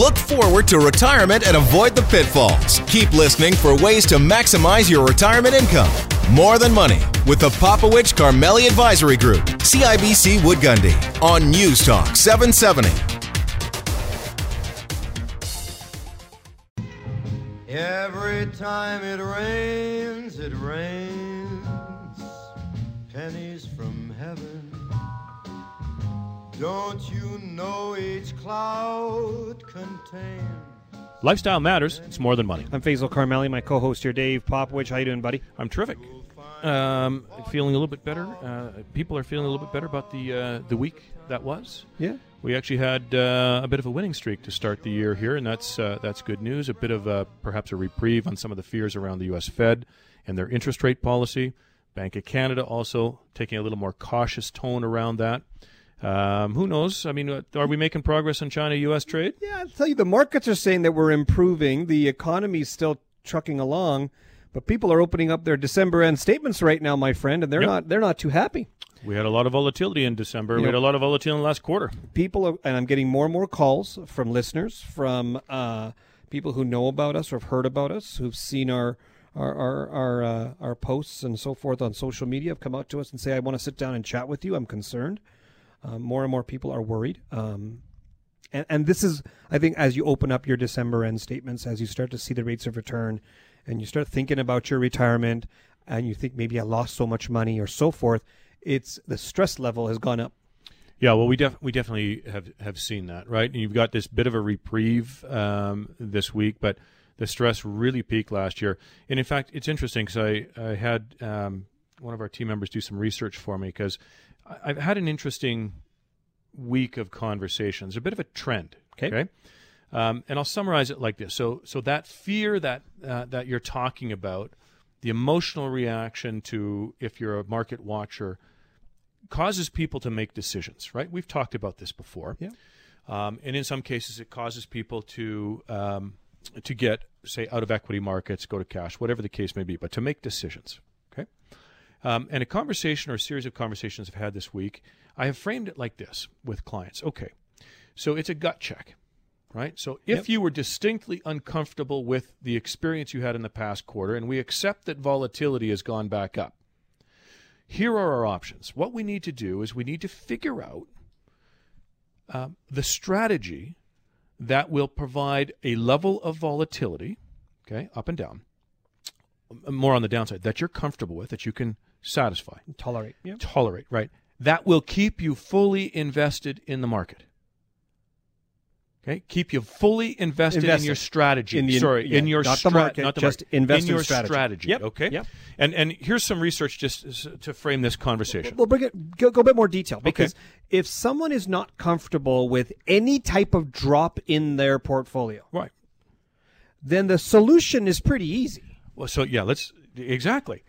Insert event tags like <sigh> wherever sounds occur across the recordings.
Look forward to retirement and avoid the pitfalls. Keep listening for ways to maximize your retirement income. More Than Money with the Popowich Karmali Advisory Group, CIBC Wood Gundy, on News Talk 770. Every time it rains, it rains pennies Don't you know each cloud contains? Lifestyle matters. It's more than money. I'm Faisal Karmali, my co-host here, Dave Popowich. How you doing, buddy? I'm terrific. Um, feeling a little bit better. Uh, people are feeling a little bit better about the uh, the week that was. Yeah. We actually had uh, a bit of a winning streak to start the year here, and that's uh, that's good news. A bit of a, perhaps a reprieve on some of the fears around the U.S. Fed and their interest rate policy. Bank of Canada also taking a little more cautious tone around that. Um, who knows? I mean, are we making progress on China-U.S. trade? Yeah, I'll tell you, the markets are saying that we're improving. The economy's still trucking along, but people are opening up their December end statements right now, my friend, and they're Yep. not they're not too happy. We had a lot of volatility in December. You we had a lot of volatility in the last quarter. People are, and I'm getting more and more calls from listeners, from uh, people who know about us or have heard about us, who've seen our our our our, uh, our posts and so forth on social media, have come out to us and say, "I want to sit down and chat with you. I'm concerned." Uh, more and more people are worried. Um, and, and this is, I think, as you open up your December end statements, as you start to see the rates of return, and you start thinking about your retirement, and you think maybe I lost so much money or so forth, it's the stress level has gone up. Yeah, well, we def- we definitely have have seen that, right? And you've got this bit of a reprieve um, this week, but the stress really peaked last year. And in fact, it's interesting because I I had um, one of our team members do some research for me because I've had an interesting week of conversations, a bit of a trend. Okay. Um, and I'll summarize it like this: so so that fear that uh, that you're talking about, the emotional reaction to if you're a market watcher causes people to make decisions, right? We've talked about this before. Yeah. Um, and in some cases, it causes people to um, to get, say, out of equity markets, go to cash, whatever the case may be, but to make decisions. Okay. Um, and a conversation or a series of conversations I've had this week, I have framed it like this with clients. Okay, so it's a gut check, right? So if Yep. you were distinctly uncomfortable with the experience you had in the past quarter, and we accept that volatility has gone back up, here are our options. What we need to do is we need to figure out um, the strategy that will provide a level of volatility, okay, up and down, more on the downside, that you're comfortable with, that you can satisfy, Tolerate. Yeah. tolerate, right? That will keep you fully invested in the market. Okay, keep you fully invested, in your strategy. In the- Sorry, yeah, in your not the market, not the just market. invest in in your strategy. Yep, Okay, yep. and and here's some research just to frame this conversation. Well, bring it go, go a bit more detail because if someone is not comfortable with any type of drop in their portfolio, right. then the solution is pretty easy. Well, so yeah, let's exactly.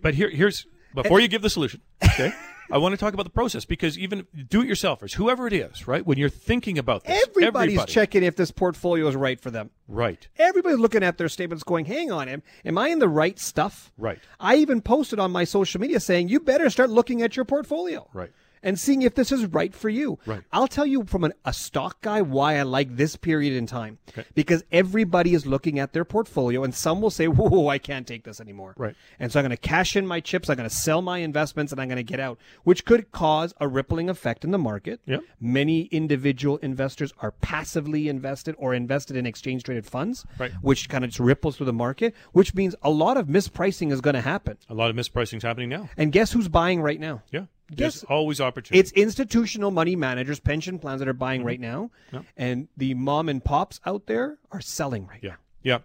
But here, here's before you give the solution. Okay, <laughs> I want to talk about the process because even do-it-yourselfers, whoever it is, right? When you're thinking about this, Everybody's everybody- checking if this portfolio is right for them. Right, Everybody's looking at their statements going, hang on, am, am I in the right stuff? Right. I even posted on my social media saying, you better start looking at your portfolio. Right. And seeing if this is right for you. Right. I'll tell you from an, a stock guy why I like this period in time. Because everybody is looking at their portfolio and some will say, whoa, I can't take this anymore. Right. And so I'm going to cash in my chips, I'm going to sell my investments, and I'm going to get out, which could cause a rippling effect in the market. Yep. Many individual investors are passively invested or invested in exchange traded funds, Right. which kind of just ripples through the market, which means a lot of mispricing is going to happen. a lot of mispricing is happening now. And guess who's buying right now? Yeah, There's always opportunity. It's institutional money managers, pension plans that are buying Mm-hmm. right now, and the mom and pops out there are selling right Yeah, now. yeah.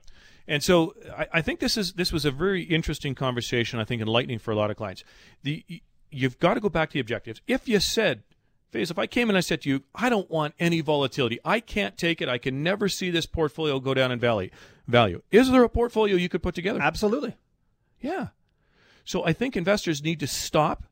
And so I, I think this is this was a very interesting conversation. I think enlightening for a lot of clients. The you've got to go back to the objectives. If you said, Faze, if I came and I said to you, I don't want any volatility. I can't take it. I can never see this portfolio go down in value. Value. Is there a portfolio you could put together? Absolutely. Yeah. So I think investors need to stop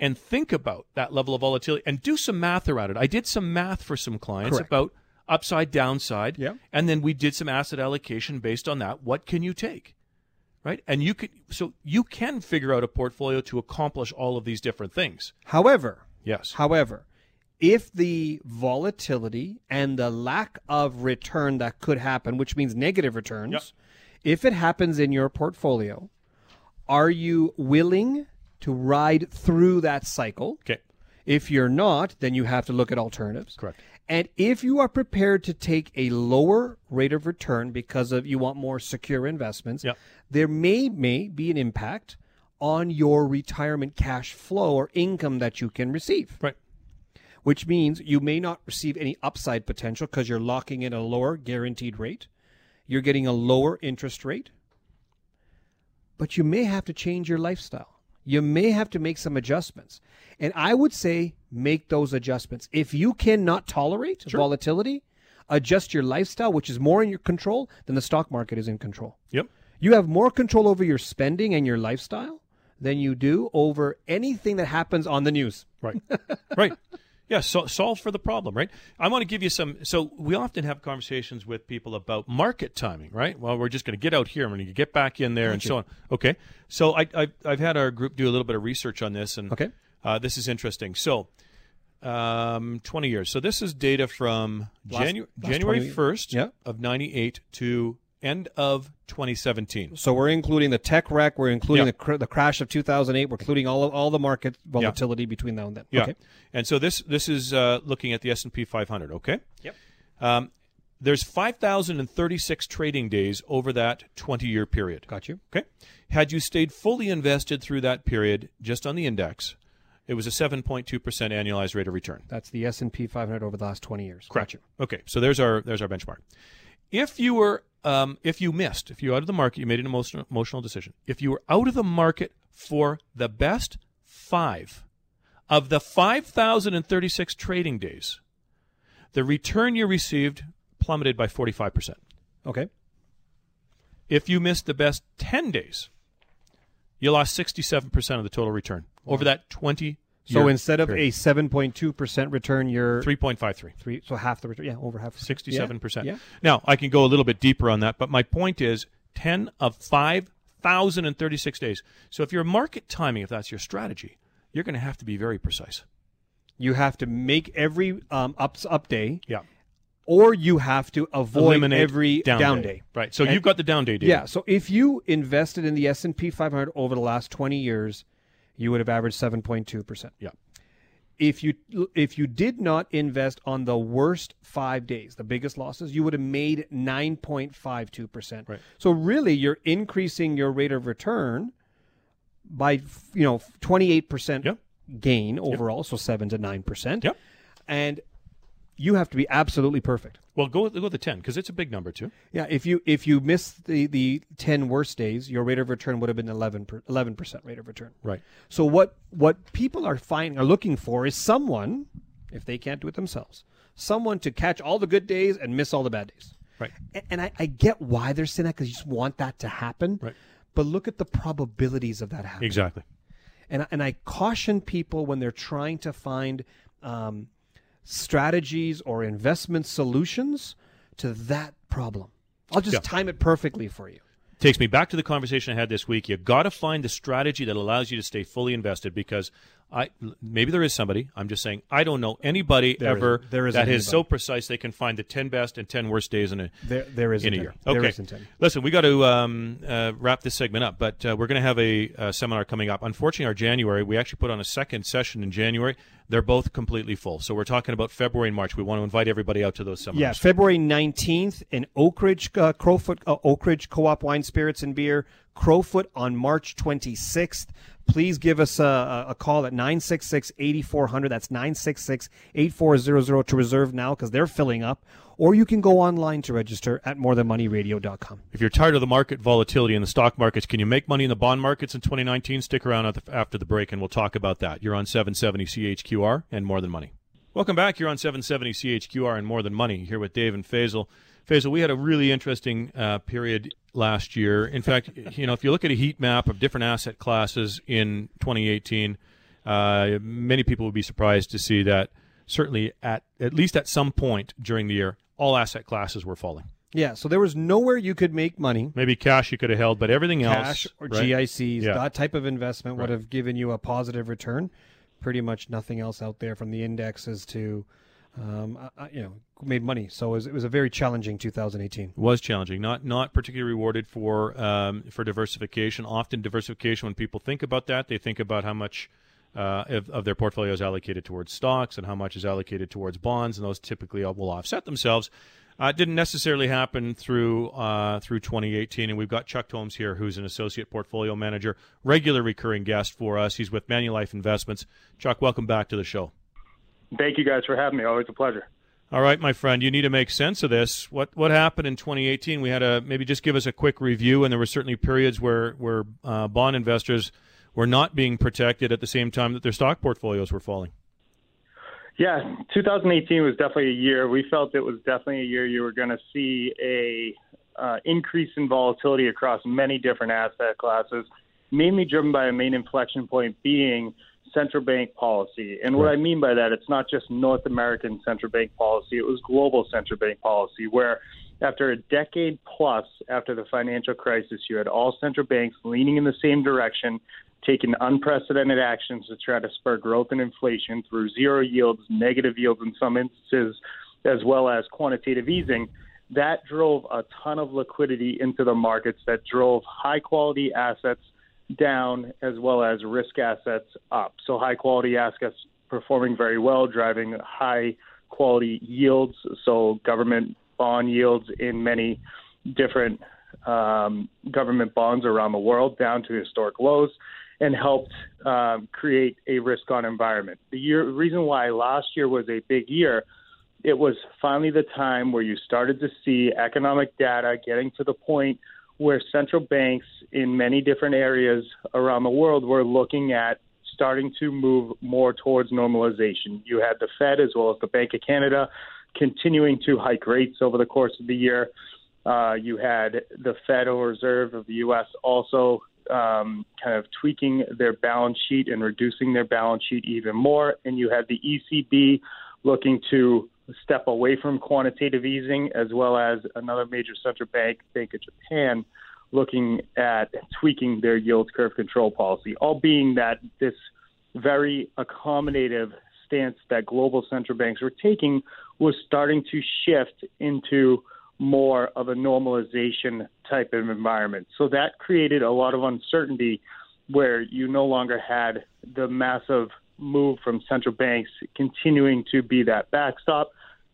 and think about that level of volatility and do some math around it. I did some math for some clients Correct. about upside downside. Yeah. And then we did some asset allocation based on that. What can you take? Right? And you can so you can figure out a portfolio to accomplish all of these different things. However, Yes. however, if the volatility and the lack of return that could happen, which means negative returns, Yep. if it happens in your portfolio, are you willing to ride through that cycle? Okay. If you're not, then you have to look at alternatives. Correct. And if you are prepared to take a lower rate of return because of you want more secure investments, Yep. there may may be an impact on your retirement cash flow or income that you can receive. Right. Which means you may not receive any upside potential because you're locking in a lower guaranteed rate. You're getting a lower interest rate. But you may have to change your lifestyle. You may have to make some adjustments. And I would say make those adjustments. If you cannot tolerate volatility, adjust your lifestyle, which is more in your control than the stock market is in control. Yep. You have more control over your spending and your lifestyle than you do over anything that happens on the news. Right. right. <laughs> Yeah, so, solve for the problem, right? I want to give you some. So we often have conversations with people about market timing, right? Well, we're just going to get out here. I'm going to get back in there and so on. Okay. So I, I, I've had our group do a little bit of research on this, and Okay. uh, this is interesting. So, um, 20 years. So this is data from Last- Janu- last January 20 1st Yeah. of 98 to end of 2017. So we're including the tech wreck, we're including Yeah. the, cr- the crash of 2008, we're including all of, all the market volatility between now and then. Yeah. Okay. And so this this is uh, looking at the S&P 500, okay? Yep. Um, there's 5,036 trading days over that 20-year period. Got you. Okay? Had you stayed fully invested through that period just on the index, it was a 7.2% annualized rate of return. That's the S&P 500 over the last 20 years. Got you. Okay, so there's our there's our benchmark. If you were um, if you missed, if you were out of the market, you made an emotional emotional decision. If you were out of the market for the best five of the five thousand and thirty six trading days, the return you received plummeted by forty five percent. Okay. If you missed the best ten days, you lost sixty seven percent of the total return over that twenty. So instead of a 7.2% return, you're three point five three. three, so half the return. Yeah, over half. Sixty-seven percent. Yeah. Now I can go a little bit deeper on that, but my point is ten of five thousand and thirty-six days. So if you're market timing, if that's your strategy, you're going to have to be very precise. You have to make every um, up, up day, Yeah. or you have to avoid Eliminate every down, day. Right. So And- you've got the down day. Yeah. So if you invested in the S and P 500 over the last 20 years, you would have averaged 7.2 percent. Yeah. If you if you did not invest on the worst five days, the biggest losses, you would have made 9.52 percent. Right. So really, you're increasing your rate of return by you know 28 percent Yep. gain overall, so seven to nine percent. Yep. And you have to be absolutely perfect. Well, go with, go with the ten because it's a big number too. Yeah, if you if you miss the the ten worst days, your rate of return would have been 11 percent rate of return. Right. So what what people are finding are looking for is someone, if they can't do it themselves, someone to catch all the good days and miss all the bad days. Right. A- And I, I get why they're saying that because you just want that to happen. Right. But look at the probabilities of that happening. Exactly. And I- and I caution people when they're trying to find um, strategies or investment solutions to that problem. I'll just Yeah. time it perfectly for you. Takes me back to the conversation I had this week. You got to find the strategy that allows you to stay fully invested because I maybe there is somebody. I'm just saying I don't know anybody There ever isn't. There isn't that is so precise they can find the ten best and ten worst days in a There, there isn't in a any. year. There Okay. any. Listen, we got to um, uh, wrap this segment up, but uh, we're going to have a, uh seminar coming up. Unfortunately, our January, we actually put on a second session in January. They're both completely full. So we're talking about February and March. We want to invite everybody out to those seminars. Yeah, February 19th in Oak Ridge, uh, Crowfoot, uh, Oak Ridge Co-op Wine, Spirits, and Beer. Crowfoot on March 26th. Please give us a, a- call at 966-8400. That's 966-8400 to reserve now because they're filling up. Or you can go online to register at morethanmoneyradio.com. If you're tired of the market volatility in the stock markets, can you make money in the bond markets in 2019? Stick around after the break and we'll talk about that. You're on 770 CHQR and More Than Money. Welcome back. You're on 770 CHQR and More Than Money here with Dave and Faisal. Faisal, we had a really interesting uh, period last year. In fact, <laughs> you know, if you look at a heat map of different asset classes in 2018, uh, many people would be surprised to see that certainly at at least at some point during the year, all asset classes were falling. Yeah, so there was nowhere you could make money. Maybe cash you could have held, but everything else Cash else, or right? GICs, Yeah. that type of investment would have given you a positive return. pretty much nothing else out there from the indexes to, um, uh, you know, made money. So it was, it was a very challenging 2018. was challenging, not not particularly rewarded for um, for diversification. Often diversification, when people think about that, they think about how much uh, of, of their portfolio is allocated towards stocks and how much is allocated towards bonds, and those typically will offset themselves. Uh, it didn't necessarily happen through uh, through 2018, and we've got Chuck Tomes here, who's an associate portfolio manager, regular recurring guest for us. He's with Manulife Investments. Chuck, welcome back to the show. Thank you guys for having me. Always a pleasure. All right, my friend, you need to make sense of this. What what happened in 2018? We had a maybe just give us a quick review, and there were certainly periods where where uh, bond investors were not being protected at the same time that their stock portfolios were falling. Yeah, 2018 was definitely a year. We felt it was definitely a year you were going to see a uh, increase in volatility across many different asset classes, mainly driven by a main inflection point being central bank policy. And what I mean by that, it's not just North American central bank policy; it was global central bank policy, where after a decade plus after the financial crisis, you had all central banks leaning in the same direction, taking unprecedented actions to try to spur growth and inflation through zero yields, negative yields in some instances, as well as quantitative easing. That drove a ton of liquidity into the markets that drove high quality assets down as well as risk assets up. So, high quality assets performing very well, driving high quality yields. So, government bond yields in many different um, government bonds around the world down to historic lows and helped um, create a risk on environment. The year, reason why last year was a big year, it was finally the time where you started to see economic data getting to the point where central banks in many different areas around the world were looking at starting to move more towards normalization. You had the Fed as well as the Bank of Canada continuing to hike rates over the course of the year. Uh, you had the Federal Reserve of the U.S. also um, kind of tweaking their balance sheet and reducing their balance sheet even more. And you had the ECB looking to step away from quantitative easing, as well as another major central bank, Bank of Japan, looking at tweaking their yield curve control policy, all being that this very accommodative stance that global central banks were taking was starting to shift into more of a normalization type of environment. So that created a lot of uncertainty where you no longer had the massive move from central banks continuing to be that backstop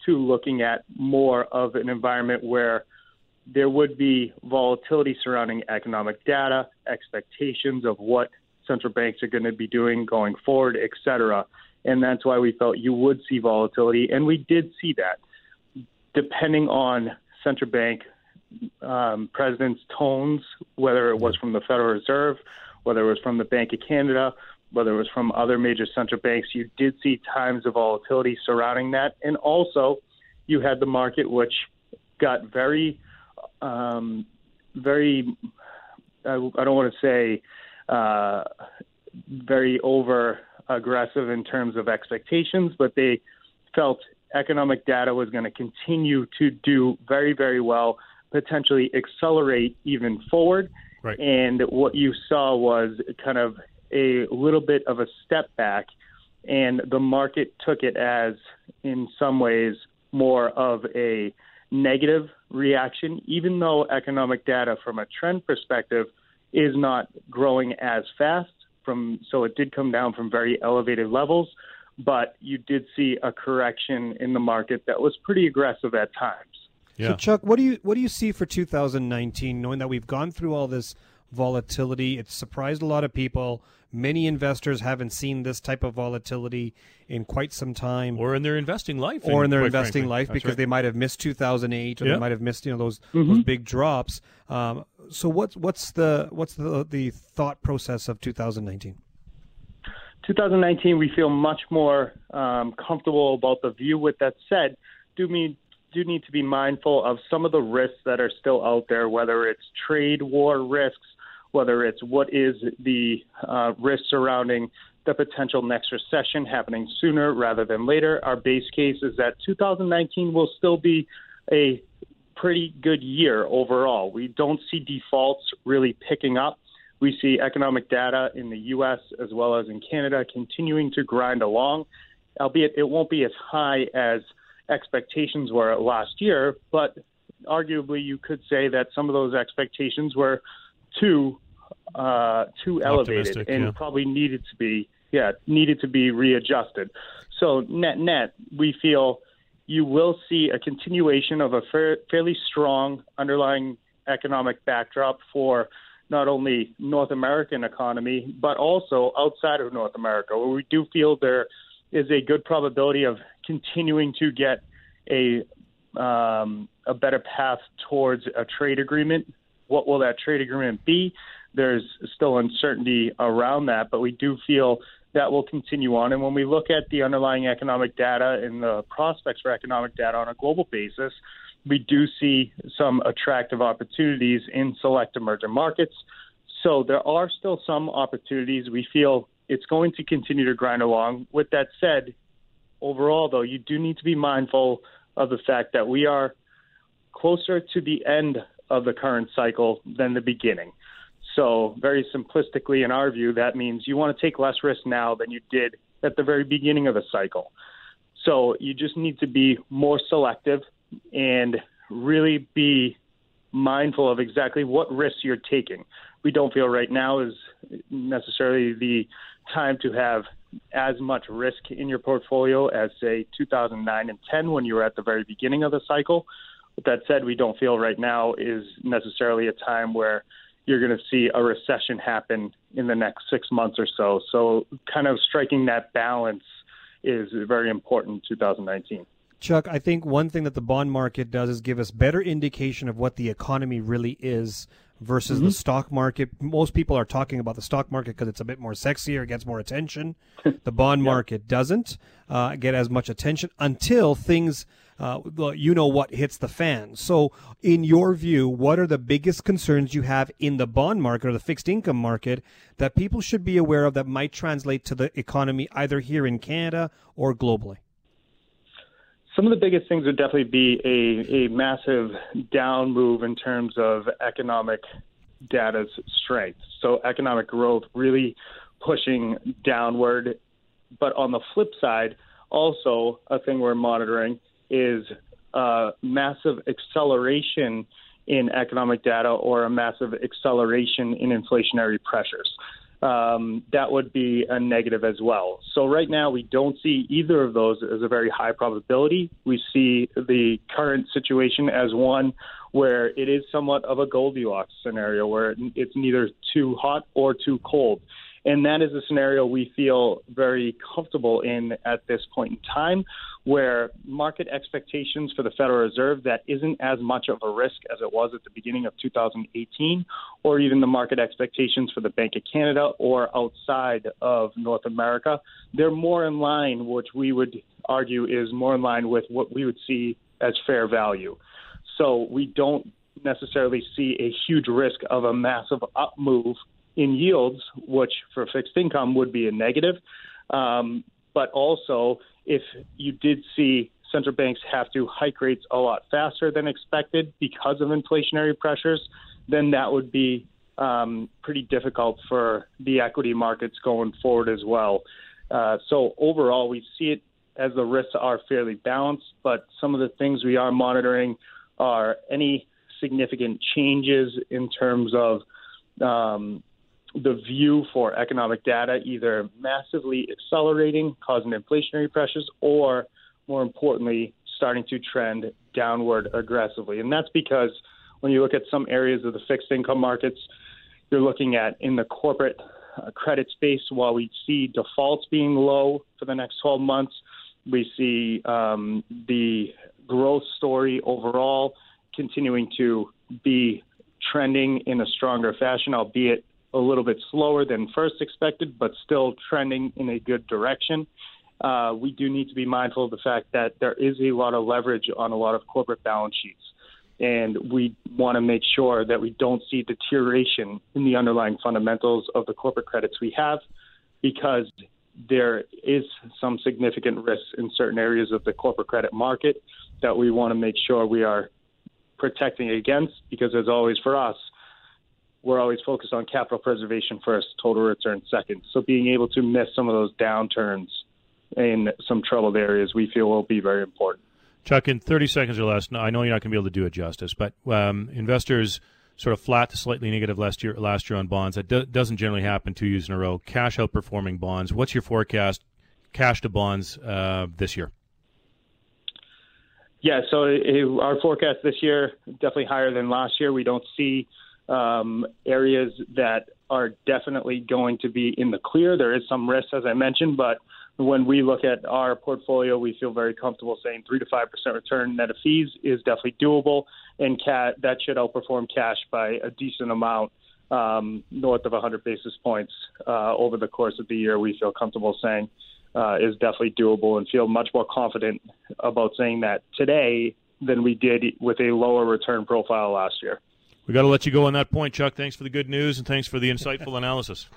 to looking at more of an environment where there would be volatility surrounding economic data, expectations of what central banks are going to be doing going forward, et cetera. And that's why we felt you would see volatility. And we did see that. Depending on central bank um, presidents' tones, whether it was from the Federal Reserve, whether it was from the Bank of Canada, whether it was from other major central banks, you did see times of volatility surrounding that. And also, you had the market, which got very, um, very, I, I don't want to say uh, very over aggressive in terms of expectations, but they felt economic data was going to continue to do very, very well, potentially accelerate even forward. Right. And what you saw was kind of a little bit of a step back, and the market took it as, in some ways, more of a negative reaction, even though economic data from a trend perspective is not growing as fast. From so it did come down from very elevated levels but you did see a correction in the market that was pretty aggressive at times. Yeah. So Chuck, what do you what do you see for 2019 knowing that we've gone through all this volatility? It's surprised a lot of people. Many investors haven't seen this type of volatility in quite some time, or in their investing life, or in their investing frankly. life, That's because right. they might have missed 2008, or they might have missed you know those mm-hmm. those big drops. Um, so what's what's the what's the the thought process of 2019? 2019, we feel much more um, comfortable about the view. With that said, do me do need to be mindful of some of the risks that are still out there, whether it's trade war risks, whether it's what is the uh, risk surrounding the potential next recession happening sooner rather than later. Our base case is that 2019 will still be a pretty good year overall. We don't see defaults really picking up We see economic data in the U.S. as well as in Canada continuing to grind along, albeit it won't be as high as expectations were last year, but arguably you could say that some of those expectations were too uh, too elevated and yeah. probably needed to be yeah needed to be readjusted. So net net, we feel you will see a continuation of a fair, fairly strong underlying economic backdrop for not only North American economy but also outside of North America, where we do feel there is a good probability of continuing to get a um, a better path towards a trade agreement. What will that trade agreement be? There's still uncertainty around that, but we do feel that will continue on. And when we look at the underlying economic data and the prospects for economic data on a global basis, we do see some attractive opportunities in select emerging markets. So there are still some opportunities. We feel it's going to continue to grind along. With that said, overall, though, you do need to be mindful of the fact that we are closer to the end of the current cycle than the beginning. So, very simplistically, in our view, that means you want to take less risk now than you did at the very beginning of the cycle. So, you just need to be more selective and really be mindful of exactly what risks you're taking. We don't feel right now is necessarily the time to have as much risk in your portfolio as, say, 2009 and 10 when you were at the very beginning of the cycle. That said, we don't feel right now is necessarily a time where you're going to see a recession happen in the next six months or so. So, kind of striking that balance is very important in 2019. Chuck, I think one thing that the bond market does is give us better indication of what the economy really is versus mm-hmm. the stock market. Most people are talking about the stock market because it's a bit more sexier, it gets more attention. <laughs> the bond market doesn't uh, get as much attention until things, uh, you know, what hits the fan. So, in your view, what are the biggest concerns you have in the bond market or the fixed income market that people should be aware of that might translate to the economy either here in Canada or globally? Some of the biggest things would definitely be a, a massive down move in terms of economic data's strength. So economic growth really pushing downward. But on the flip side, also a thing we're monitoring is a massive acceleration in economic data or a massive acceleration in inflationary pressures um, that would be a negative as well. So right now we don't see either of those as a very high probability. We see the current situation as one where it is somewhat of a Goldilocks scenario where it's neither too hot or too cold. And that is a scenario we feel very comfortable in at this point in time, where market expectations for the Federal Reserve that isn't as much of a risk as it was at the beginning of 2018, or even the market expectations for the Bank of Canada or outside of North America, they're more in line, which we would argue is more in line with what we would see as fair value. So we don't necessarily see a huge risk of a massive up move in yields, which for fixed income would be a negative. Um, but also, if you did see central banks have to hike rates a lot faster than expected because of inflationary pressures, then that would be um, pretty difficult for the equity markets going forward as well. Uh, so overall, we see it as the risks are fairly balanced, but some of the things we are monitoring are any significant changes in terms of um, the view for economic data either massively accelerating, causing inflationary pressures, or more importantly, starting to trend downward aggressively. And that's because when you look at some areas of the fixed income markets, you're looking at in the corporate uh, credit space, while we see defaults being low for the next 12 months, we see um, the growth story overall continuing to be trending in a stronger fashion, albeit a little bit slower than first expected, but still trending in a good direction. Uh, we do need to be mindful of the fact that there is a lot of leverage on a lot of corporate balance sheets. And we want to make sure that we don't see deterioration in the underlying fundamentals of the corporate credits we have because there is some significant risks in certain areas of the corporate credit market that we want to make sure we are protecting against because, as always, for us, we're always focused on capital preservation first, total return second. So being able to miss some of those downturns in some troubled areas, we feel will be very important. Chuck, in 30 seconds or less, I know you're not going to be able to do it justice, but um, investors sort of flat to slightly negative last year last year on bonds. That do, doesn't generally happen two years in a row. Cash outperforming bonds. What's your forecast? Cash to bonds uh, this year. Yeah, so it, our forecast this year definitely higher than last year. We don't see um, areas that are definitely going to be in the clear. There is some risk, as I mentioned, but when we look at our portfolio, we feel very comfortable saying three to five percent return net of fees is definitely doable, and cat that should outperform cash by a decent amount, um, north of 100 basis points uh, over the course of the year. We feel comfortable saying uh, is definitely doable, and feel much more confident about saying that today than we did with a lower return profile last year. We got to let you go on that point, Chuck. Thanks for the good news and thanks for the insightful <laughs> analysis.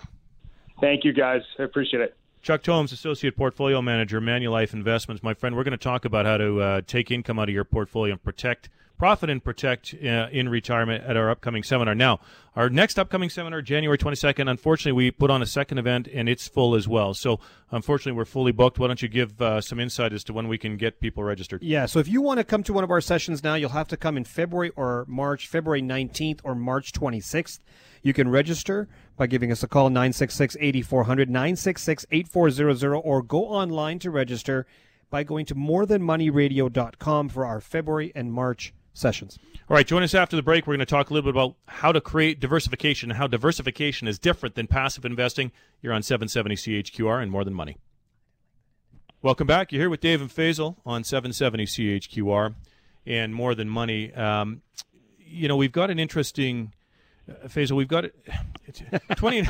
Thank you, guys. I appreciate it. Chuck Tomes, Associate Portfolio Manager, Manulife Investments. My friend, we're going to talk about how to uh, take income out of your portfolio and protect – profit and protect uh, in retirement at our upcoming seminar. Now, our next upcoming seminar, January 22nd, unfortunately, we put on a second event and it's full as well. So, unfortunately, we're fully booked. Why don't you give uh, some insight as to when we can get people registered? Yeah, so if you want to come to one of our sessions now, you'll have to come in February or March, February 19th or March 26th. You can register by giving us a call 966 8400 966 8400 or go online to register by going to morethanmoneyradio.com for our February and March sessions. All right, join us after the break. We're going to talk a little bit about how to create diversification and how diversification is different than passive investing. You're on 770 CHQR and More Than Money. Welcome back. You're here with Dave and Faisal on 770 CHQR and More Than Money. Um, you know, we've got an interesting, uh, Faisal, we've got <laughs> 20.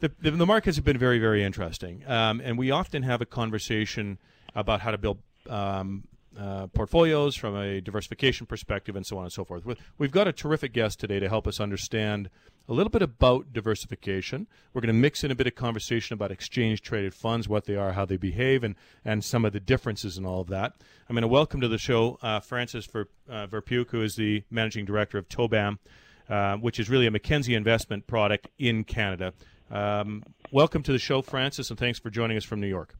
the, the, the, markets have been very, very interesting. Um, and we often have a conversation about how to build um, uh, portfolios from a diversification perspective and so on and so forth. We've got a terrific guest today to help us understand a little bit about diversification. We're going to mix in a bit of conversation about exchange traded funds, what they are, how they behave, and, and some of the differences in all of that. I'm going to welcome to the show uh, Francis Ver, uh, Verpuyck, who is the managing director of TOBAM, uh, which is really a Mackenzie investment product in Canada. Um, welcome to the show, Francis, and thanks for joining us from New York.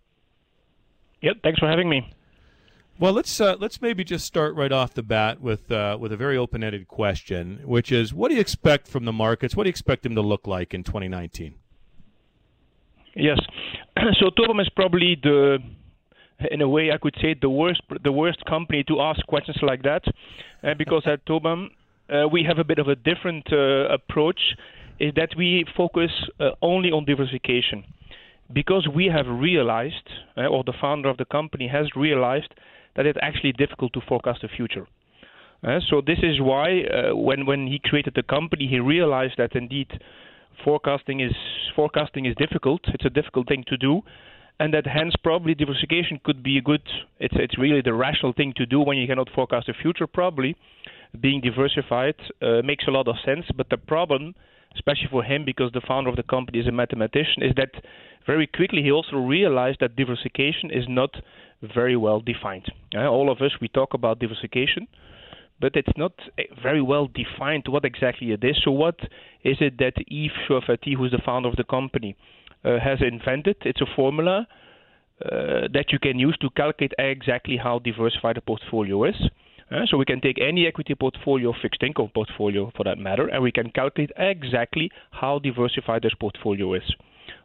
Yep, thanks for having me. Well, let's uh, let's maybe just start right off the bat with uh, with a very open-ended question, which is, what do you expect from the markets? What do you expect them to look like in 2019? Yes, <clears throat> so TOBAM is probably the, in a way, I could say the worst the worst company to ask questions like that, uh, because at TOBAM uh, we have a bit of a different uh, approach, is that we focus uh, only on diversification, because we have realized, or the founder of the company has realized that it's actually difficult to forecast the future. Uh, so this is why uh, when when he created the company, he realized that indeed forecasting is forecasting is difficult. It's a difficult thing to do, and that hence probably diversification could be a good. It's it's really the rational thing to do when you cannot forecast the future. Probably being diversified uh, makes a lot of sense, but the problem, especially for him, because the founder of the company is a mathematician, is that very quickly he also realized that diversification is not very well defined. All of us, we talk about diversification, but it's not eh, very well defined what exactly it is. So, what is it that Yves Choueifaty, who's the founder of the company, uh, has invented? It's a formula uh, that you can use to calculate exactly how diversified a portfolio is. Uh, so we can take any equity portfolio, fixed income portfolio for that matter, and we can calculate exactly how diversified this portfolio is.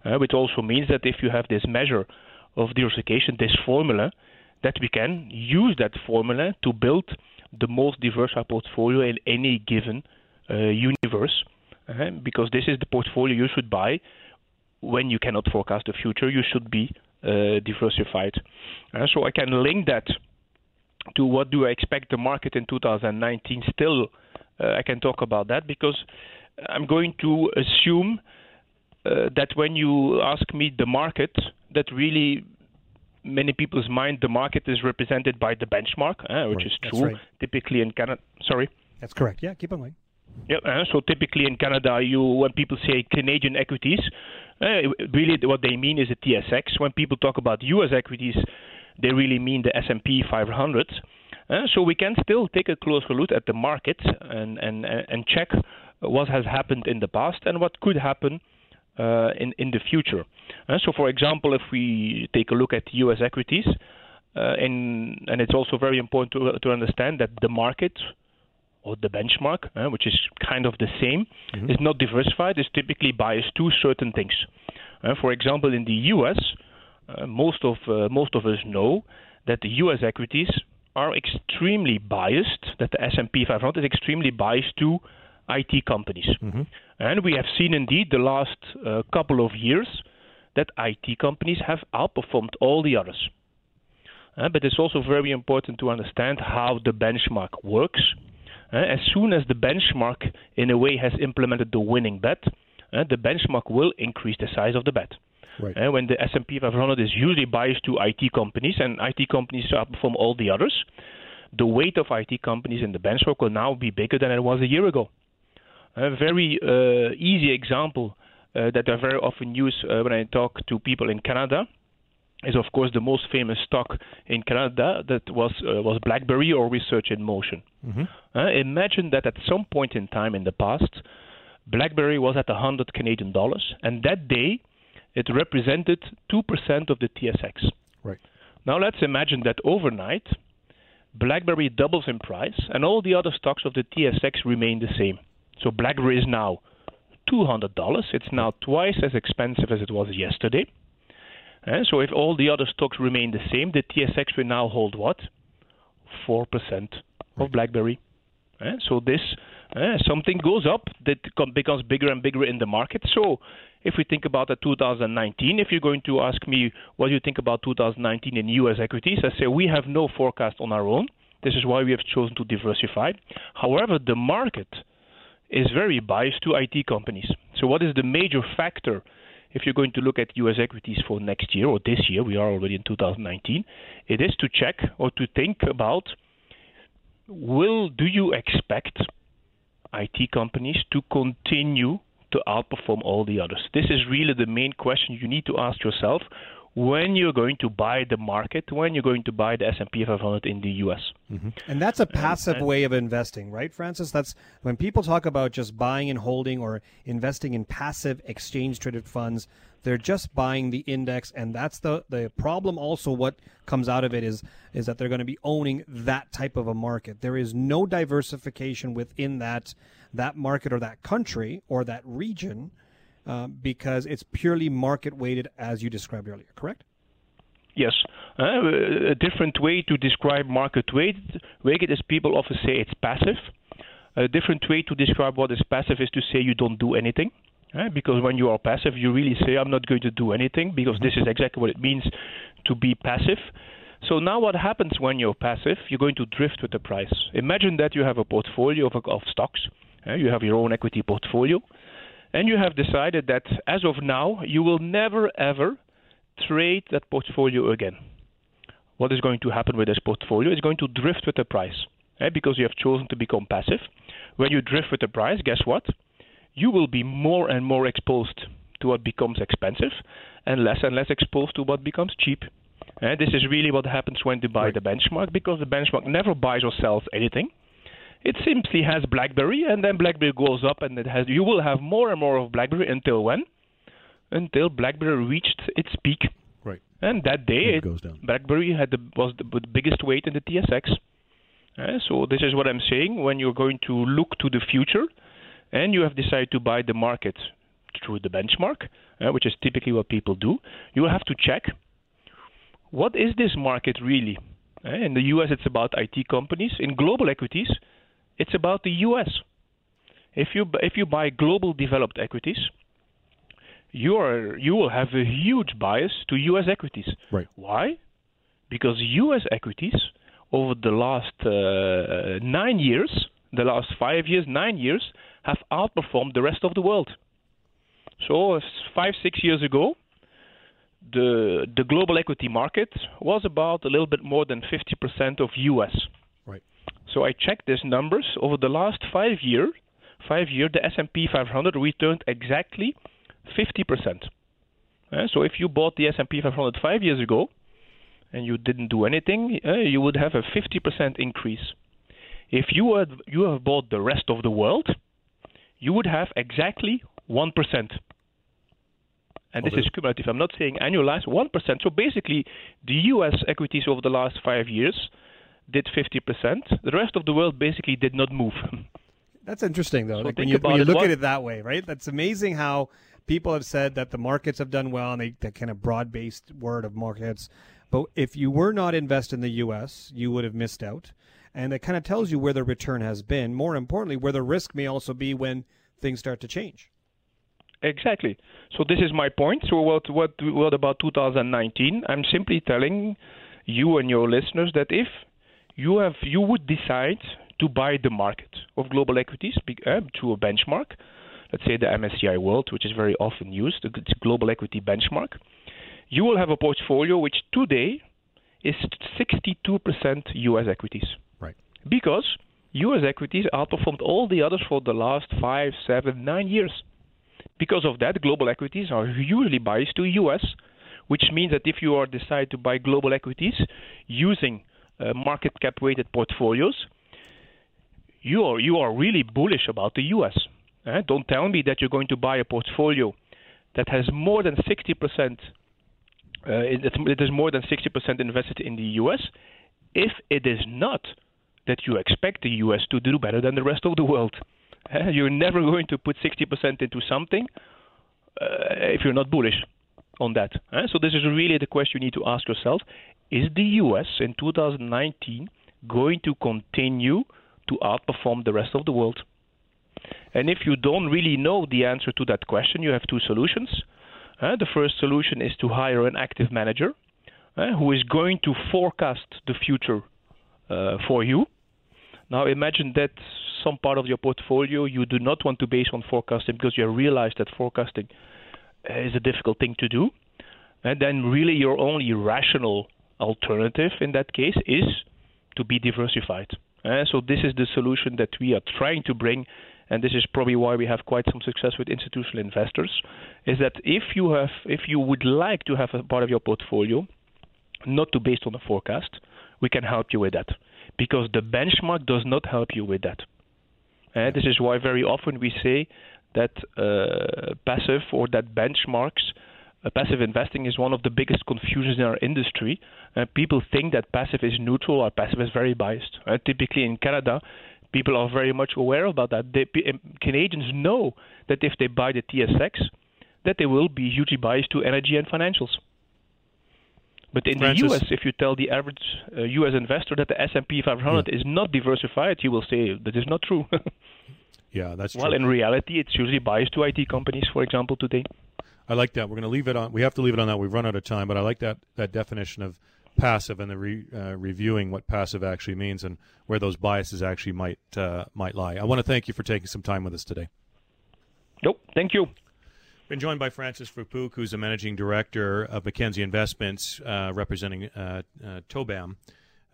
Uh, which also means that if you have this measure of diversification, this formula, that we can use that formula to build the most diversified portfolio in any given uh, universe. Uh, because this is the portfolio you should buy when you cannot forecast the future. You should be uh, diversified. Uh, so I can link that to what do I expect the market in 2019. Still, uh, I can talk about that because I'm going to assume uh, that when you ask me the market, that really many people's mind the market is represented by the benchmark, uh, which right. is true. Right. Typically in Canada, sorry. That's correct. Yeah, keep on going. Yeah, uh, so typically in Canada, you when people say Canadian equities, uh, really what they mean is the TSX. When people talk about U.S. equities, they really mean the S&P 500. Uh, so we can still take a closer look at the market and and and check what has happened in the past and what could happen uh, in in the future. Uh, so, for example, if we take a look at U.S. equities, uh, in, and it's also very important to, to understand that the market or the benchmark, uh, which is kind of the same, mm-hmm. is not diversified. Is typically biased to certain things. Uh, for example, in the U.S., uh, most of uh, most of us know that the U.S. equities are extremely biased. That the S&P 500 is extremely biased to IT companies, mm-hmm. And we have seen indeed the last uh, couple of years that IT companies have outperformed all the others. Uh, but it's also very important to understand how the benchmark works. Uh, as soon as the benchmark, in a way, has implemented the winning bet, uh, the benchmark will increase the size of the bet. Right. Uh, when the S&P 500 is usually biased to IT companies, and IT companies outperform all the others, the weight of IT companies in the benchmark will now be bigger than it was a year ago. A very uh, easy example uh, that I very often use uh, when I talk to people in Canada is of course the most famous stock in Canada that was uh, was BlackBerry or Research in Motion. Mm-hmm. Uh, imagine that at some point in time in the past, BlackBerry was at 100 Canadian dollars, and that day it represented two percent of the TSX. Right. Now let's imagine that overnight, BlackBerry doubles in price, and all the other stocks of the TSX remain the same. So BlackBerry is now $200. It's now twice as expensive as it was yesterday. Uh, so if all the other stocks remain the same, the TSX will now hold what? 4% of BlackBerry. Uh, so this uh, something goes up that becomes bigger and bigger in the market. So if we think about the 2019, if you're going to ask me what you think about 2019 in U.S. equities, I say we have no forecast on our own. This is why we have chosen to diversify. However, the market is very biased to IT companies. So what is the major factor if you're going to look at U.S. equities for next year or this year, we are already in 2019, it is to check or to think about will do you expect IT companies to continue to outperform all the others? This is really the main question you need to ask yourself when you're going to buy the market, when you're going to buy the S&P 500 in the U.S. Mm-hmm. And that's a passive and, and, way of investing, right, Francis? That's when people talk about just buying and holding or investing in passive exchange traded funds. They're just buying the index, and that's the the problem. Also, what comes out of it is is that they're going to be owning that type of a market. There is no diversification within that that market or that country or that region uh, because it's purely market weighted as you described earlier, correct? Yes. Uh, a different way to describe market weight, weighted is people often say it's passive. A different way to describe what is passive is to say you don't do anything. Uh, because when you are passive, you really say, I'm not going to do anything, because this is exactly what it means to be passive. So now what happens when you're passive? You're going to drift with the price. Imagine that you have a portfolio of, of stocks. Uh, you have your own equity portfolio and you have decided that as of now, you will never ever trade that portfolio again. What is going to happen with this portfolio is going to drift with the price eh? because you have chosen to become passive. When you drift with the price, guess what? You will be more and more exposed to what becomes expensive and less and less exposed to what becomes cheap. And eh? this is really what happens when you buy right. the benchmark because the benchmark never buys or sells anything. It simply has BlackBerry, and then BlackBerry goes up, and it has. You will have more and more of BlackBerry until when? Until BlackBerry reached its peak. Right. And that day, it, it goes down. BlackBerry had the, was the, the biggest weight in the TSX. Uh, so this is what I'm saying. When you're going to look to the future, and you have decided to buy the market through the benchmark, uh, which is typically what people do, you will have to check what is this market really. Uh, in the U.S., it's about IT companies. In global equities, it's about the U.S. If you if you buy global developed equities, you are you will have a huge bias to U.S. equities. Right. Why? Because U.S. equities over the last uh, nine years, the last five years, nine years, have outperformed the rest of the world. So five six years ago, the the global equity market was about a little bit more than 50% of U.S. So I checked these numbers over the last five years. Five years, the S&P 500 returned exactly 50%. Uh, so if you bought the S&P 500 five years ago and you didn't do anything, uh, you would have a 50% increase. If you had you have bought the rest of the world, you would have exactly 1%. And this is cumulative. I'm not saying annualized, 1%. So basically, the US equities over the last five years did 50%. The rest of the world basically did not move. That's interesting, though. So like when you, when you look what- at it that way, right? That's amazing how people have said that the markets have done well and they, that kind of broad based word of markets. But if you were not invested in the U.S., you would have missed out. And it kind of tells you where the return has been. More importantly, where the risk may also be when things start to change. Exactly. So this is my point. So what what what about 2019? I'm simply telling you and your listeners that if you have you would decide to buy the market of global equities uh, to a benchmark, let's say the MSCI World, which is very often used, the global equity benchmark, you will have a portfolio which today is 62% U.S. equities Right. because U.S. equities outperformed all the others for the last five, seven, nine years. Because of that, global equities are usually biased to U.S., which means that if you are decide to buy global equities using uh, market cap weighted portfolios, you are you are really bullish about the U.S. Eh? Don't tell me that you're going to buy a portfolio that has more than 60%. Uh, it, it is more than 60% invested in the U.S. If it is not that you expect the U.S. to do better than the rest of the world. Eh, You're never going to put 60% into something uh, if you're not bullish on that. eh? So this is really the question you need to ask yourself: Is the U.S. in 2019 going to continue to outperform the rest of the world? And if you don't really know the answer to that question, you have two solutions. Uh, the first solution is to hire an active manager uh, who is going to forecast the future uh, for you. Now imagine that some part of your portfolio you do not want to base on forecasting because you realize that forecasting is a difficult thing to do. And then really your only rational alternative in that case is to be diversified. Uh, so this is the solution that we are trying to bring and this is probably why we have quite some success with institutional investors is that if you have if you would like to have a part of your portfolio not to based on a forecast we can help you with that because the benchmark does not help you with that uh, this is why very often we say that uh, passive or that benchmarks passive investing is one of the biggest confusions in our industry. Uh, people think that passive is neutral or passive is very biased. Uh, typically in Canada, people are very much aware about that. They, um, Canadians know that if they buy the TSX, that they will be hugely biased to energy and financials. But in Francis? the U.S., if you tell the average uh, U.S. investor that the S&P 500 is not diversified, he will say that is not true. <laughs> Yeah, that's true. well, in reality, it's usually biased to IT companies, for example, today. I like that. We're going to leave it on. We have to leave it on that. We've run out of time, but I like that that definition of passive and the re, uh, reviewing what passive actually means and where those biases actually might uh, might lie. I want to thank you for taking some time with us today. Nope, thank you. Been joined by Francis Fupuk, who's the managing director of Mackenzie Investments, uh, representing uh, uh, Tobam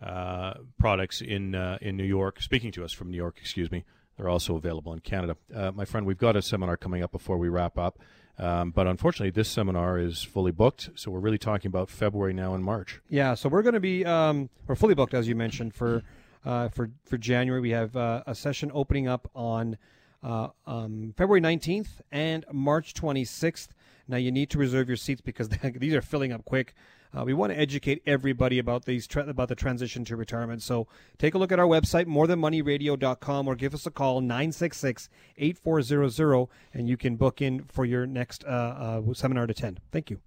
uh, products in uh, in New York. Speaking to us from New York, excuse me. They're also available in Canada. Uh, my friend, we've got a seminar coming up before we wrap up, um, but unfortunately, this seminar is fully booked. So we're really talking about February now and March. Yeah, so we're going to be um, we're fully booked as you mentioned for uh, for for January. We have uh, a session opening up on uh, um, February nineteenth and March twenty sixth. Now you need to reserve your seats because <laughs> these are filling up quick. Uh, we want to educate everybody about these tra- about the transition to retirement. So take a look at our website morethanmoneyradio.com or give us a call 966-8400 and you can book in for your next uh, uh, seminar to attend. Thank you.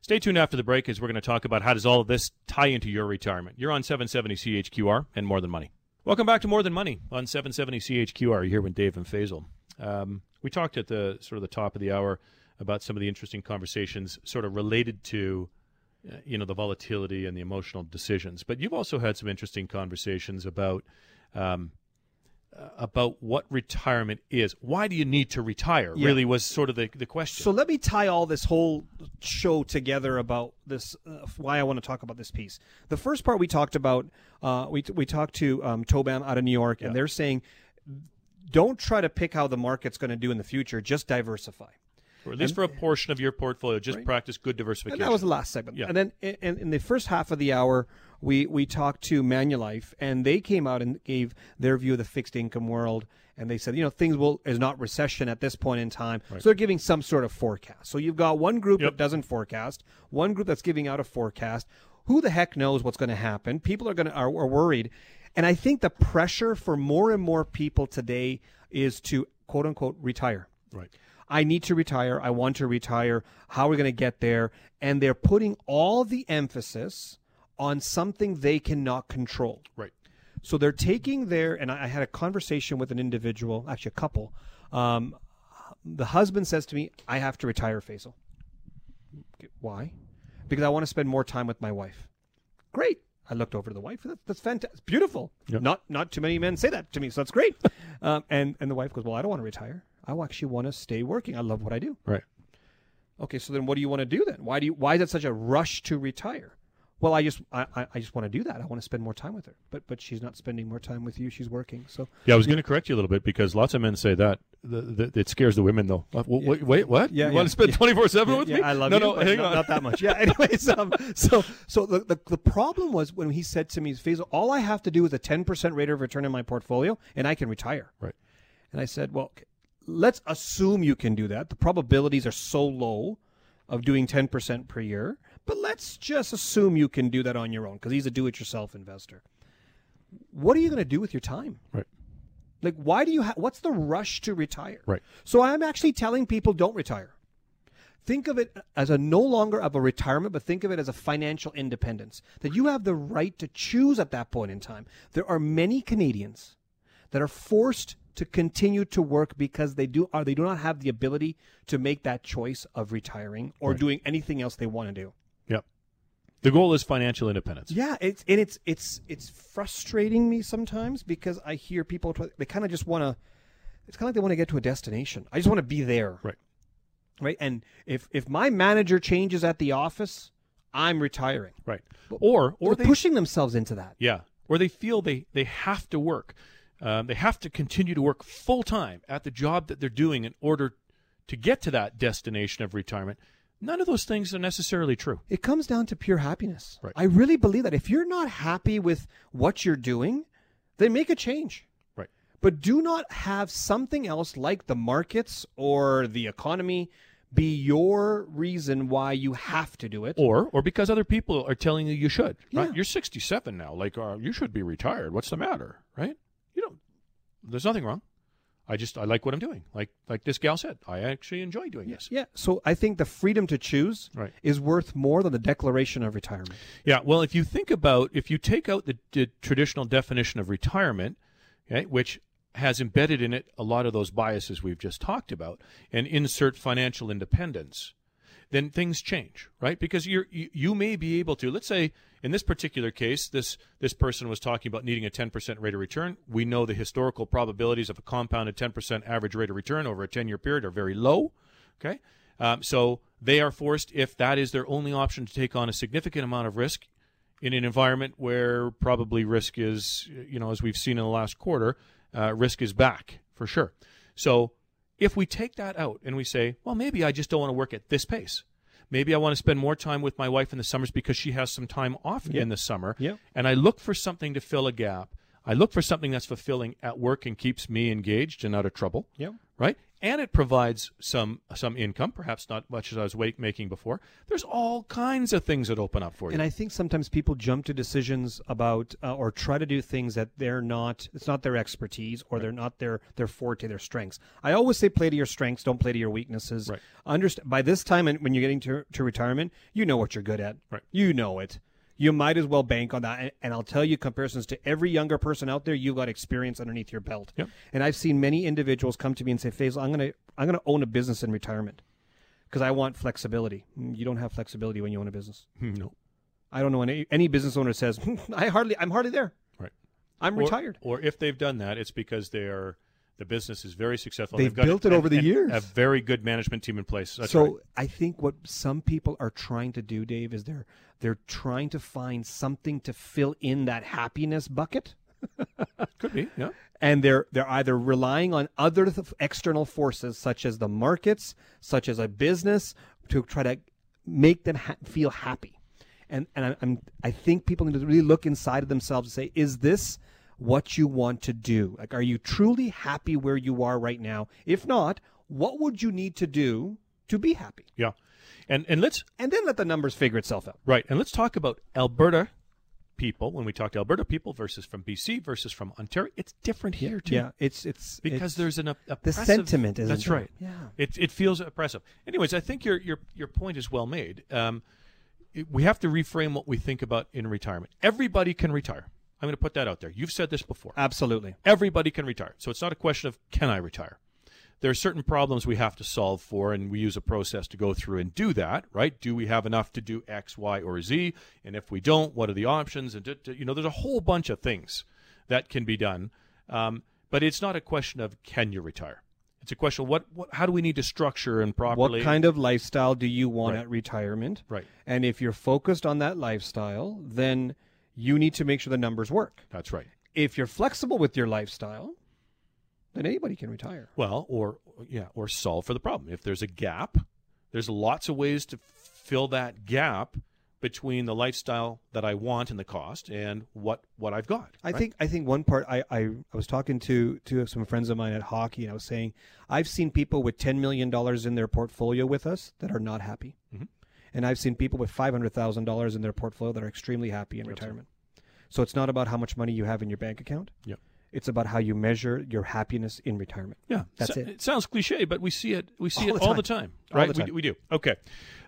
Stay tuned after the break as we're going to talk about how does all of this tie into your retirement. You're on 770 CHQR and More Than Money. Welcome back to More Than Money on 770 CHQR. You're here with Dave and Faisal. Um, we talked at the sort of the top of the hour about some of the interesting conversations sort of related to you know the volatility and the emotional decisions. But you've also had some interesting conversations about um, uh, about what retirement is. Why do you need to retire? Yeah. Really was sort of the the question. So let me tie all this whole show together about this. Uh, why I want to talk about this piece. The first part we talked about. Uh, we we talked to um, Tobam out of New York, and they're saying, don't try to pick how the market's going to do in the future. Just diversify. Or at least for a portion of your portfolio, just practice good diversification. And that was the last segment. Yeah. And then in, in the first half of the hour, we we talked to Manulife, and they came out and gave their view of the fixed income world, and they said, you know, things will is not recession at this point in time. So they're giving some sort of forecast. So you've got one group Yep. that doesn't forecast, one group that's giving out a forecast. Who the heck knows what's going to happen? People are going to are, are worried, and I think the pressure for more and more people today is to quote unquote retire. Right. I need to retire. I want to retire. How are we going to get there? And they're putting all the emphasis on something they cannot control. Right. So they're taking their, and I had a conversation with an individual, actually a couple. Um, the husband says to me, I have to retire, Faisal. Why? Because I want to spend more time with my wife. Great. I looked over to the wife. That, that's fantastic. Beautiful. Yep. Not not too many men say that to me, so that's great. <laughs> um, and and the wife goes, well, I don't want to retire. I actually want to stay working. I love what I do. Right. Okay, so then what do you want to do then? Why do you why is it such a rush to retire? Well, I just I, I- just want to do that. I want to spend more time with her. But but she's not spending more time with you. She's working. So Yeah, I was going to correct you a little bit because lots of men say that. The, the, it scares the women, though. Uh, w- Wait, wait, what? Yeah, you yeah, want to spend twenty four seven with yeah, me? I love no, you. No, but hang not, on. not that much. Yeah. <laughs> Anyways, um, so so the, the the problem was when he said to me, Faisal, all I have to do is a ten percent rate of return in my portfolio, and I can retire. Right. And I said, well, let's assume you can do that. The probabilities are so low of doing ten percent per year, but let's just assume you can do that on your own because he's a do-it-yourself investor. What are you going to do with your time? Right. Like, why do you? Ha- what's the rush to retire? Right. So I'm actually telling people don't retire. Think of it as a no longer of a retirement, but think of it as a financial independence. That you have the right to choose at that point in time. There are many Canadians that are forced to continue to work because they do are they do not have the ability to make that choice of retiring or doing anything else they want to do. Yep. The goal is financial independence. Yeah, it's and it's it's it's frustrating me sometimes because I hear people try, they kind of just want to. It's kind of like they want to get to a destination. I just want to be there, Right. right? And if if my manager changes at the office, I'm retiring. Right. Or or They're they pushing themselves into that. Yeah, or they feel they they have to work. Um, they have to continue to work full time at the job that they're doing in order to get to that destination of retirement. None of those things are necessarily true. It comes down to pure happiness. Right. I really believe that if you're not happy with what you're doing, then make a change. Right. But do not have something else like the markets or the economy be your reason why you have to do it. Or or because other people are telling you you should. Right. Yeah. You're 67 now. Like uh, you should be retired. What's the matter? Right. There's nothing wrong. I just I like what I'm doing. Like like this gal said, I actually enjoy doing this. Yeah. So I think the freedom to choose Right. is worth more than the declaration of retirement. Yeah, well, if you think about if you take out the, the traditional definition of retirement, okay, which has embedded in it a lot of those biases we've just talked about, and insert financial independence, then things change, right? Because you you may be able to. Let's say in this particular case, this this person was talking about needing a 10% rate of return. We know the historical probabilities of a compounded 10% average rate of return over a 10 year period are very low. Okay, um, so they are forced, if that is their only option, to take on a significant amount of risk in an environment where probably risk is, you know, as we've seen in the last quarter, uh, risk is back for sure. So if we take that out and we say, well, maybe I just don't want to work at this pace. Maybe I want to spend more time with my wife in the summers because she has some time off in the summer. Yeah. And I look for something to fill a gap. I look for something that's fulfilling at work and keeps me engaged and out of trouble Yep. right? And it provides some some income, perhaps not much as I was wake making before. There's all kinds of things that open up for you. And I think sometimes people jump to decisions about uh, or try to do things that they're not. It's not their expertise or they're not their their forte, their strengths. I always say play to your strengths, don't play to your weaknesses. Right. Understand by this time and when you're getting to to retirement, you know what you're good at. Right. You know it. You might as well bank on that. And, and I'll tell you, comparisons to every younger person out there, you've got experience underneath your belt. Yep. And I've seen many individuals come to me and say, Faisal, I'm gonna I'm gonna own a business in retirement because I want flexibility. Mm, You don't have flexibility when you own a business. <laughs> no, I don't know any any business owner says "Hmm, <laughs> I hardly I'm hardly there. right. I'm Or- retired. Or if they've done that, it's because they are the business is very successful. They've got built it a- over the years. A very good management team in place. That's so right. I think what some people are trying to do, Dave, is they're they're trying to find something to fill in that happiness bucket, <laughs> Could be. Yeah. and they're they're either relying on other th- external forces such as the markets, such as a business, to try to make them ha- feel happy. And and I, I'm I think people need to really look inside of themselves and say, is this what you want to do? Like, are you truly happy where you are right now? If not, what would you need to do to be happy? Yeah. And and let's And then let the numbers figure itself out. right, and let's talk about Alberta people when we talk to Alberta people versus from BC versus from Ontario. It's different here too. Yeah, it's it's because it's- there's an op- the sentiment isn't That's there? right. Yeah. it it feels oppressive. Anyways, I think your your your point is well made. Um, it- we have to reframe what we think about in retirement. Everybody can retire. I'm going to put that out there. You've said this before. absolutely. Everybody can retire. So it's not a question of can I retire. There are certain problems we have to solve for, and we use a process to go through and do that. Right? Do we have enough to do X, Y, or Z? And if we don't, what are the options? And you know, there's a whole bunch of things that can be done. Um, but it's not a question of can you retire. It's a question of what, what how do we need to structure and properly What kind of lifestyle do you want Right. at retirement? Right. And if you're focused on that lifestyle, then you need to make sure the numbers work. That's right. If you're flexible with your lifestyle, then anybody can retire. Well, or yeah, or solve for the problem. If there's a gap, there's lots of ways to fill that gap between the lifestyle that I want and the cost and what what I've got. I right? think I think one part I, I, I was talking to to some friends of mine at hockey and I was saying I've seen people with ten million dollars in their portfolio with us that are not happy, Mhm. And I've seen people with five hundred thousand dollars in their portfolio that are extremely happy in retirement. So it's not about how much money you have in your bank account. Yep. It's about how you measure your happiness in retirement. Yeah, That's so- it. It sounds cliche, but we see it. We see All it the all the time. right? The time. We, we do. Okay,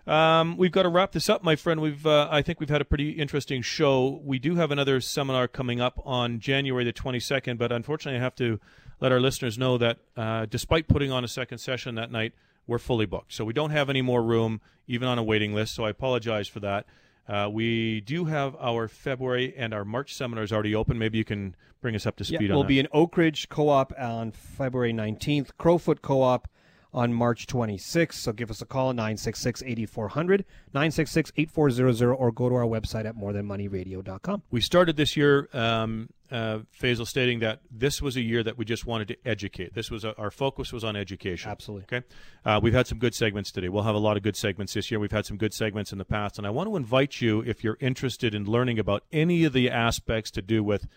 um, we've got to wrap this up, my friend. We've uh, I think we've had a pretty interesting show. We do have another seminar coming up on January the twenty second, but unfortunately, I have to let our listeners know that uh, despite putting on a second session that night, we're fully booked. So we don't have any more room, even on a waiting list. So I apologize for that. Uh, we do have our February and our March seminars already open. Maybe you can bring us up to Yeah, speed on we'll be in Oak Ridge Co-op on February 19th, Crowfoot Co-op on March 26th. So give us a call, 966-8400, 966-8400, or go to our website at morethanmoneyradio.com. we started this year, um, uh, Faisal, stating that this was a year that we just wanted to educate. This was a, our focus was on education. Absolutely. Okay. Uh, we've had some good segments today. We'll have a lot of good segments this year. We've had some good segments in the past, and I want to invite you if you're interested in learning about any of the aspects to do with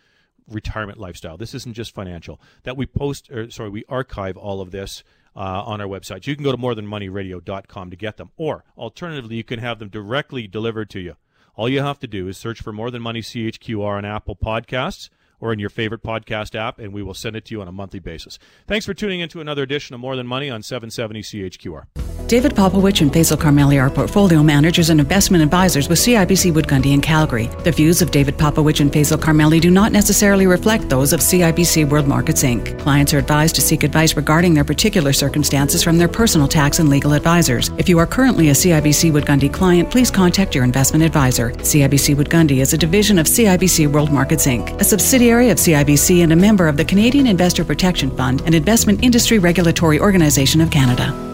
retirement lifestyle. This isn't just financial. That we post, or sorry, we archive all of this Uh, on our website. You can go to morethanmoneyradio.com to get them, or alternatively, you can have them directly delivered to you. All you have to do is search for More Than Money CHQR on Apple Podcasts or in your favorite podcast app, and we will send it to you on a monthly basis. Thanks for tuning in to another edition of More Than Money on 770 CHQR. David Popowich and Faisal Karmali are portfolio managers and investment advisors with CIBC Wood Gundy in Calgary. The views of David Popowich and Faisal Karmali do not necessarily reflect those of CIBC World Markets Inc. Clients are advised to seek advice regarding their particular circumstances from their personal tax and legal advisors. If you are currently a CIBC Wood Gundy client, please contact your investment advisor. CIBC Wood Gundy is a division of CIBC World Markets Inc., a subsidiary of CIBC and a member of the Canadian Investor Protection Fund and Investment Industry Regulatory Organization of Canada.